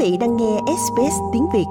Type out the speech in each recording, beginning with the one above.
vị đang nghe SBS tiếng Việt.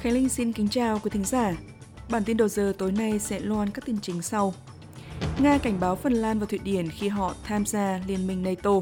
Khánh Linh xin kính chào quý thính giả. Bản tin đầu giờ tối nay sẽ loan các tin chính sau. Nga cảnh báo Phần Lan và Thụy Điển khi họ tham gia Liên minh NATO.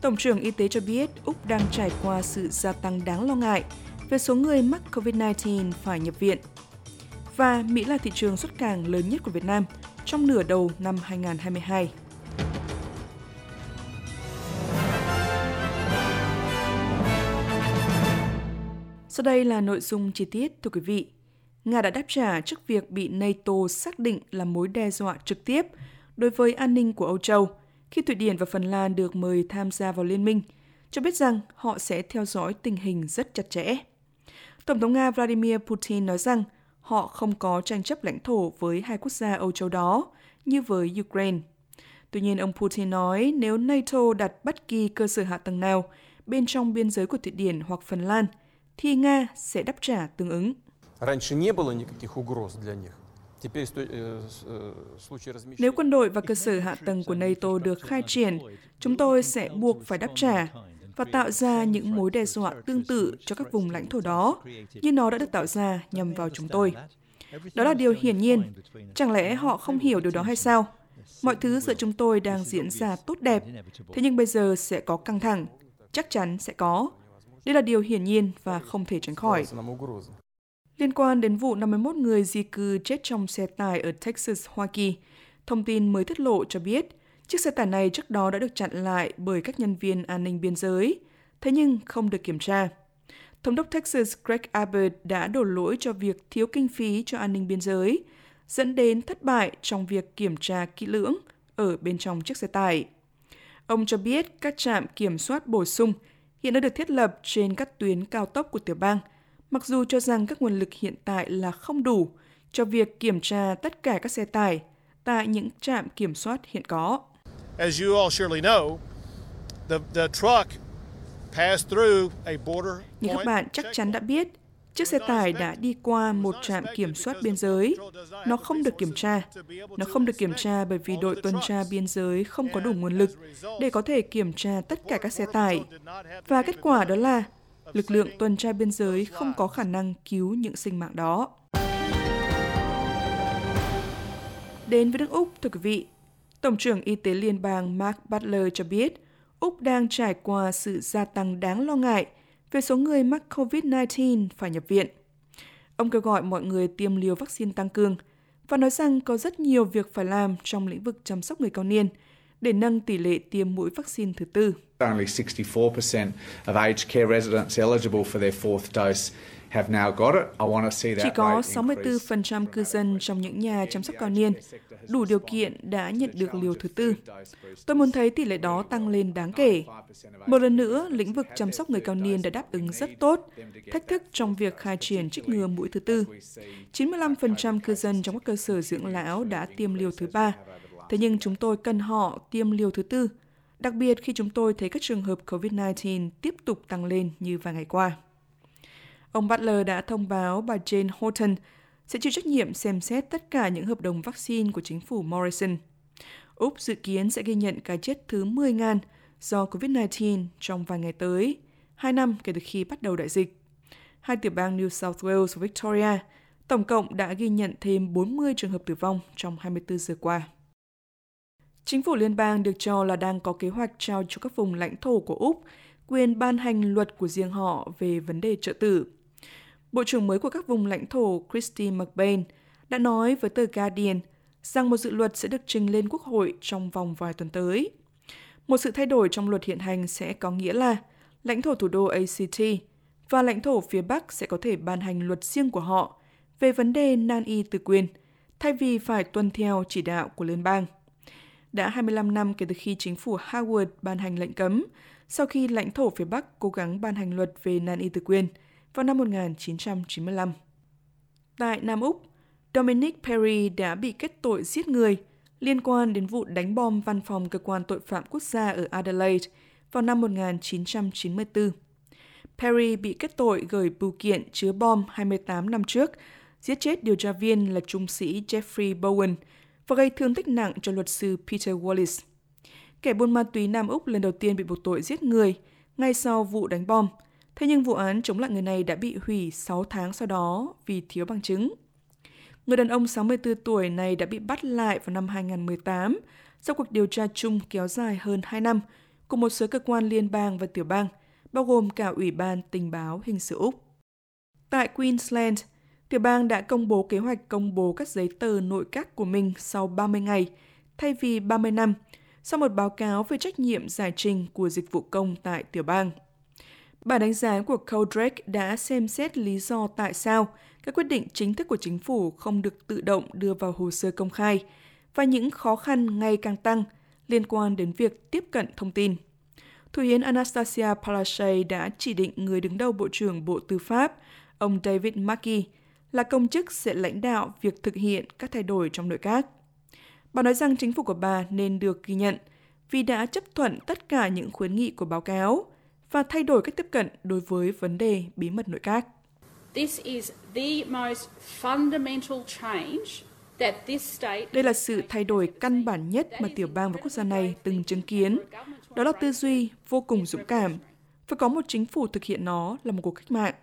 Tổng trưởng Y tế cho biết Úc đang trải qua sự gia tăng đáng lo ngại về số người mắc COVID-19 phải nhập viện. Và Mỹ là thị trường xuất cảng lớn nhất của Việt Nam trong nửa đầu năm 2022. Sau đây là nội dung chi tiết, thưa quý vị. Nga đã đáp trả trước việc bị NATO xác định là mối đe dọa trực tiếp đối với an ninh của Âu Châu khi Thụy Điển và Phần Lan được mời tham gia vào liên minh, cho biết rằng họ sẽ theo dõi tình hình rất chặt chẽ. Tổng thống Nga Vladimir Putin nói rằng họ không có tranh chấp lãnh thổ với hai quốc gia Âu Châu đó như với Ukraine. Tuy nhiên, ông Putin nói nếu NATO đặt bất kỳ cơ sở hạ tầng nào bên trong biên giới của Thụy Điển hoặc Phần Lan, thì Nga sẽ đáp trả tương ứng. Nếu quân đội và cơ sở hạ tầng của NATO được khai triển, chúng tôi sẽ buộc phải đáp trả và tạo ra những mối đe dọa tương tự cho các vùng lãnh thổ đó, như nó đã được tạo ra nhằm vào chúng tôi. Đó là điều hiển nhiên. Chẳng lẽ họ không hiểu điều đó hay sao? Mọi thứ giữa chúng tôi đang diễn ra tốt đẹp, thế nhưng bây giờ sẽ có căng thẳng. Chắc chắn sẽ có. Đây là điều hiển nhiên và không thể tránh khỏi. Liên quan đến vụ 51 người di cư chết trong xe tải ở Texas, Hoa Kỳ, thông tin mới tiết lộ cho biết chiếc xe tải này trước đó đã được chặn lại bởi các nhân viên an ninh biên giới, thế nhưng không được kiểm tra. Thống đốc Texas Greg Abbott đã đổ lỗi cho việc thiếu kinh phí cho an ninh biên giới, dẫn đến thất bại trong việc kiểm tra kỹ lưỡng ở bên trong chiếc xe tải. Ông cho biết các trạm kiểm soát bổ sung hiện đã được thiết lập trên các tuyến cao tốc của tiểu bang – mặc dù cho rằng các nguồn lực hiện tại là không đủ cho việc kiểm tra tất cả các xe tải tại những trạm kiểm soát hiện có. As you all surely know, the, the truck passed through a border Như các bạn chắc chắn đã biết, chiếc xe tải đã đi qua một trạm kiểm soát biên giới. Nó không được kiểm tra. Nó không được kiểm tra bởi vì đội tuần tra biên giới không có đủ nguồn lực để có thể kiểm tra tất cả các xe tải. Và kết quả đó là lực lượng tuần tra biên giới không có khả năng cứu những sinh mạng đó. Đến với nước Úc, thưa quý vị, Tổng trưởng Y tế Liên bang Mark Butler cho biết, Úc đang trải qua sự gia tăng đáng lo ngại về số người mắc COVID-19 phải nhập viện. Ông kêu gọi mọi người tiêm liều vaccine tăng cường và nói rằng có rất nhiều việc phải làm trong lĩnh vực chăm sóc người cao niên – để nâng tỷ lệ tiêm mũi vaccine thứ tư. Only 64% of aged care residents eligible for their fourth dose chỉ có 64% cư dân trong những nhà chăm sóc cao niên đủ điều kiện đã nhận được liều thứ tư. Tôi muốn thấy tỷ lệ đó tăng lên đáng kể. Một lần nữa, lĩnh vực chăm sóc người cao niên đã đáp ứng rất tốt, thách thức trong việc khai triển trích ngừa mũi thứ tư. 95% cư dân trong các cơ sở dưỡng lão đã tiêm liều thứ ba, Thế nhưng chúng tôi cần họ tiêm liều thứ tư, đặc biệt khi chúng tôi thấy các trường hợp COVID-19 tiếp tục tăng lên như vài ngày qua. Ông Butler đã thông báo bà Jane Horton sẽ chịu trách nhiệm xem xét tất cả những hợp đồng vaccine của chính phủ Morrison. Úc dự kiến sẽ ghi nhận cái chết thứ 10.000 do COVID-19 trong vài ngày tới, hai năm kể từ khi bắt đầu đại dịch. Hai tiểu bang New South Wales và Victoria tổng cộng đã ghi nhận thêm 40 trường hợp tử vong trong 24 giờ qua. Chính phủ liên bang được cho là đang có kế hoạch trao cho các vùng lãnh thổ của Úc quyền ban hành luật của riêng họ về vấn đề trợ tử. Bộ trưởng mới của các vùng lãnh thổ Christy McBain đã nói với tờ Guardian rằng một dự luật sẽ được trình lên Quốc hội trong vòng vài tuần tới. Một sự thay đổi trong luật hiện hành sẽ có nghĩa là lãnh thổ thủ đô ACT và lãnh thổ phía Bắc sẽ có thể ban hành luật riêng của họ về vấn đề nan y từ quyền, thay vì phải tuân theo chỉ đạo của liên bang đã 25 năm kể từ khi chính phủ Howard ban hành lệnh cấm, sau khi lãnh thổ phía Bắc cố gắng ban hành luật về nan y từ quyền vào năm 1995. Tại Nam Úc, Dominic Perry đã bị kết tội giết người liên quan đến vụ đánh bom văn phòng cơ quan tội phạm quốc gia ở Adelaide vào năm 1994. Perry bị kết tội gửi bưu kiện chứa bom 28 năm trước giết chết điều tra viên là trung sĩ Jeffrey Bowen và gây thương tích nặng cho luật sư Peter Wallace. Kẻ buôn ma túy Nam Úc lần đầu tiên bị buộc tội giết người ngay sau vụ đánh bom. Thế nhưng vụ án chống lại người này đã bị hủy 6 tháng sau đó vì thiếu bằng chứng. Người đàn ông 64 tuổi này đã bị bắt lại vào năm 2018 sau cuộc điều tra chung kéo dài hơn 2 năm của một số cơ quan liên bang và tiểu bang, bao gồm cả Ủy ban Tình báo Hình sự Úc. Tại Queensland, tiểu bang đã công bố kế hoạch công bố các giấy tờ nội các của mình sau 30 ngày, thay vì 30 năm, sau một báo cáo về trách nhiệm giải trình của dịch vụ công tại tiểu bang bà đánh giá của Codrake đã xem xét lý do tại sao các quyết định chính thức của chính phủ không được tự động đưa vào hồ sơ công khai và những khó khăn ngày càng tăng liên quan đến việc tiếp cận thông tin. Thủ hiến Anastasia Palaszczuk đã chỉ định người đứng đầu Bộ trưởng Bộ Tư pháp, ông David Mackey, là công chức sẽ lãnh đạo việc thực hiện các thay đổi trong nội các. Bà nói rằng chính phủ của bà nên được ghi nhận vì đã chấp thuận tất cả những khuyến nghị của báo cáo và thay đổi cách tiếp cận đối với vấn đề bí mật nội các. This is the most fundamental change đây là sự thay đổi căn bản nhất mà tiểu bang và quốc gia này từng chứng kiến. Đó là tư duy vô cùng dũng cảm. Phải có một chính phủ thực hiện nó là một cuộc cách mạng.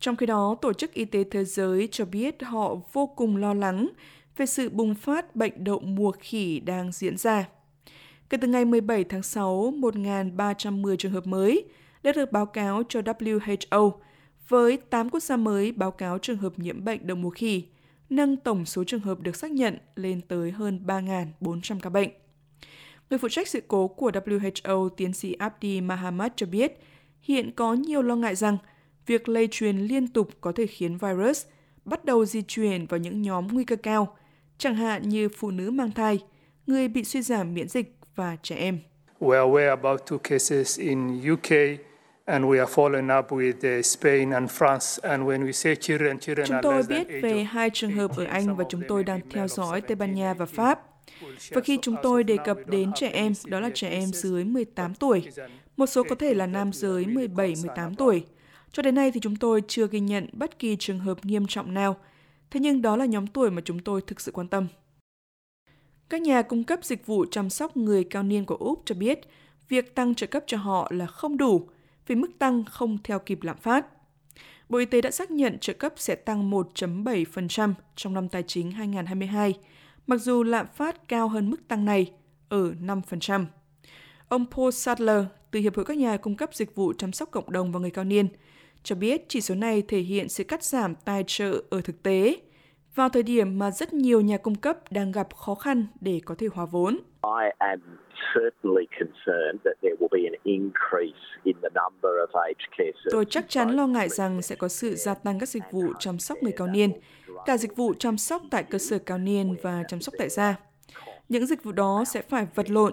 Trong khi đó, Tổ chức Y tế Thế giới cho biết họ vô cùng lo lắng về sự bùng phát bệnh đậu mùa khỉ đang diễn ra. Kể từ ngày 17 tháng 6, 1.310 trường hợp mới đã được báo cáo cho WHO, với 8 quốc gia mới báo cáo trường hợp nhiễm bệnh đậu mùa khỉ, nâng tổng số trường hợp được xác nhận lên tới hơn 3.400 ca bệnh. Người phụ trách sự cố của WHO, tiến sĩ Abdi Mahamad cho biết, hiện có nhiều lo ngại rằng việc lây truyền liên tục có thể khiến virus bắt đầu di chuyển vào những nhóm nguy cơ cao, chẳng hạn như phụ nữ mang thai, người bị suy giảm miễn dịch và trẻ em. We are aware about two cases in UK and we are following up with uh, Spain and France and when we say children children Chúng tôi biết về hai trường hợp ở Anh và chúng tôi đang theo dõi Tây Ban Nha và Pháp. Và khi chúng tôi đề cập đến trẻ em, đó là trẻ em dưới 18 tuổi. Một số có thể là nam giới 17-18 tuổi. Cho đến nay thì chúng tôi chưa ghi nhận bất kỳ trường hợp nghiêm trọng nào. Thế nhưng đó là nhóm tuổi mà chúng tôi thực sự quan tâm. Các nhà cung cấp dịch vụ chăm sóc người cao niên của Úc cho biết việc tăng trợ cấp cho họ là không đủ vì mức tăng không theo kịp lạm phát. Bộ Y tế đã xác nhận trợ cấp sẽ tăng 1.7% trong năm tài chính 2022, mặc dù lạm phát cao hơn mức tăng này ở 5%. Ông Paul Sadler từ Hiệp hội các nhà cung cấp dịch vụ chăm sóc cộng đồng và người cao niên cho biết chỉ số này thể hiện sự cắt giảm tài trợ ở thực tế vào thời điểm mà rất nhiều nhà cung cấp đang gặp khó khăn để có thể hòa vốn. Tôi chắc chắn lo ngại rằng sẽ có sự gia tăng các dịch vụ chăm sóc người cao niên, cả dịch vụ chăm sóc tại cơ sở cao niên và chăm sóc tại gia. Những dịch vụ đó sẽ phải vật lộn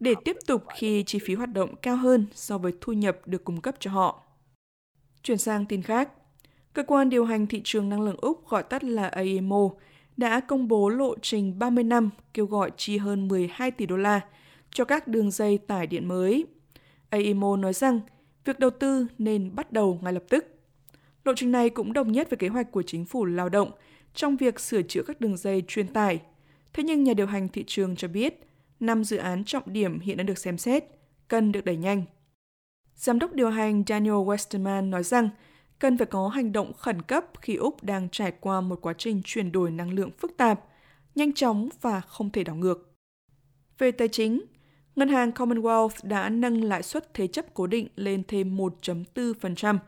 để tiếp tục khi chi phí hoạt động cao hơn so với thu nhập được cung cấp cho họ. Chuyển sang tin khác, Cơ quan điều hành thị trường năng lượng Úc gọi tắt là AEMO đã công bố lộ trình 30 năm kêu gọi chi hơn 12 tỷ đô la cho các đường dây tải điện mới. AEMO nói rằng việc đầu tư nên bắt đầu ngay lập tức. Lộ trình này cũng đồng nhất với kế hoạch của chính phủ lao động trong việc sửa chữa các đường dây truyền tải. Thế nhưng nhà điều hành thị trường cho biết, năm dự án trọng điểm hiện đã được xem xét, cần được đẩy nhanh. Giám đốc điều hành Daniel Westerman nói rằng cần phải có hành động khẩn cấp khi Úc đang trải qua một quá trình chuyển đổi năng lượng phức tạp, nhanh chóng và không thể đảo ngược. Về tài chính, Ngân hàng Commonwealth đã nâng lãi suất thế chấp cố định lên thêm 1.4%,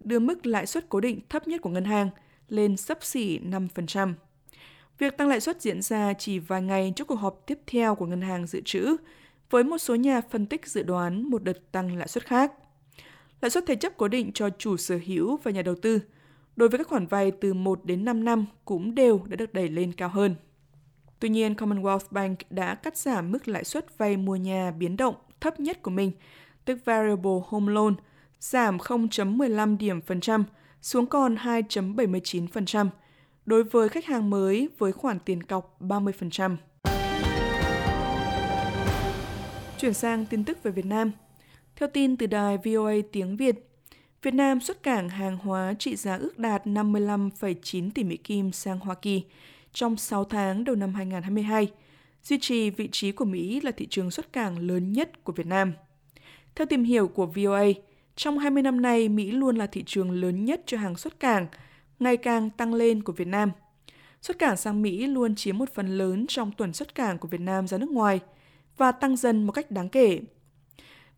đưa mức lãi suất cố định thấp nhất của ngân hàng lên sấp xỉ 5%. Việc tăng lãi suất diễn ra chỉ vài ngày trước cuộc họp tiếp theo của ngân hàng dự trữ, với một số nhà phân tích dự đoán một đợt tăng lãi suất khác lãi suất thế chấp cố định cho chủ sở hữu và nhà đầu tư đối với các khoản vay từ 1 đến 5 năm cũng đều đã được đẩy lên cao hơn. Tuy nhiên, Commonwealth Bank đã cắt giảm mức lãi suất vay mua nhà biến động thấp nhất của mình, tức Variable Home Loan, giảm 0.15 điểm phần trăm xuống còn 2.79% đối với khách hàng mới với khoản tiền cọc 30%. Chuyển sang tin tức về Việt Nam – theo tin từ đài VOA tiếng Việt, Việt Nam xuất cảng hàng hóa trị giá ước đạt 55,9 tỷ Mỹ Kim sang Hoa Kỳ trong 6 tháng đầu năm 2022, duy trì vị trí của Mỹ là thị trường xuất cảng lớn nhất của Việt Nam. Theo tìm hiểu của VOA, trong 20 năm nay, Mỹ luôn là thị trường lớn nhất cho hàng xuất cảng, ngày càng tăng lên của Việt Nam. Xuất cảng sang Mỹ luôn chiếm một phần lớn trong tuần xuất cảng của Việt Nam ra nước ngoài và tăng dần một cách đáng kể.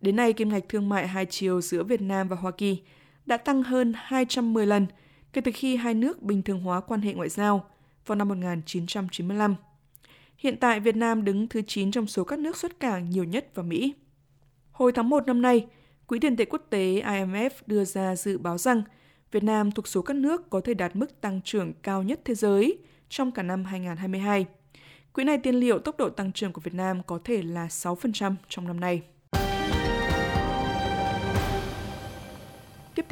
Đến nay, kim ngạch thương mại hai chiều giữa Việt Nam và Hoa Kỳ đã tăng hơn 210 lần kể từ khi hai nước bình thường hóa quan hệ ngoại giao vào năm 1995. Hiện tại, Việt Nam đứng thứ 9 trong số các nước xuất cảng nhiều nhất vào Mỹ. Hồi tháng 1 năm nay, Quỹ tiền tệ quốc tế IMF đưa ra dự báo rằng Việt Nam thuộc số các nước có thể đạt mức tăng trưởng cao nhất thế giới trong cả năm 2022. Quỹ này tiên liệu tốc độ tăng trưởng của Việt Nam có thể là 6% trong năm nay.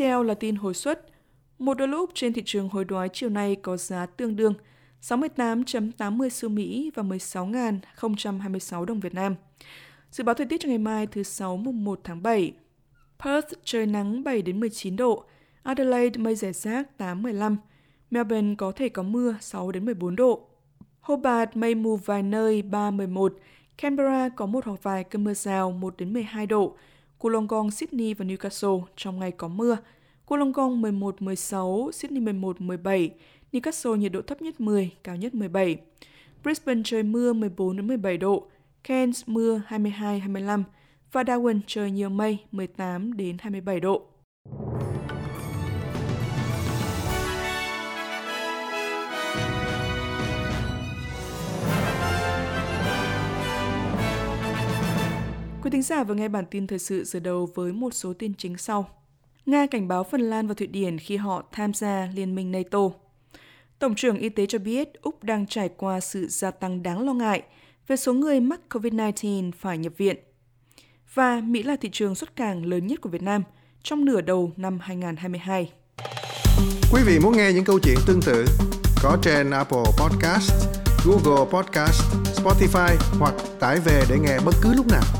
Theo là tin hồi suất. Một đô la Úc trên thị trường hối đoái chiều nay có giá tương đương 68.80 xu Mỹ và 16.026 đồng Việt Nam. Dự báo thời tiết cho ngày mai thứ Sáu mùng 1 tháng 7. Perth trời nắng 7 đến 19 độ, Adelaide mây rải rác 8 15, Melbourne có thể có mưa 6 đến 14 độ. Hobart mây mù vài nơi 3 11, Canberra có một hoặc vài cơn mưa rào 1 đến 12 độ. Wollongong, Sydney và Newcastle trong ngày có mưa. Wollongong 11 16, Sydney 11 17, Newcastle nhiệt độ thấp nhất 10, cao nhất 17. Brisbane trời mưa 14 đến 17 độ, Cairns mưa 22 25 và Darwin trời nhiều mây 18 đến 27 độ. Quý thính giả vừa nghe bản tin thời sự giờ đầu với một số tin chính sau. Nga cảnh báo Phần Lan và Thụy Điển khi họ tham gia Liên minh NATO. Tổng trưởng Y tế cho biết Úc đang trải qua sự gia tăng đáng lo ngại về số người mắc COVID-19 phải nhập viện. Và Mỹ là thị trường xuất cảng lớn nhất của Việt Nam trong nửa đầu năm 2022. Quý vị muốn nghe những câu chuyện tương tự có trên Apple Podcast, Google Podcast, Spotify hoặc tải về để nghe bất cứ lúc nào.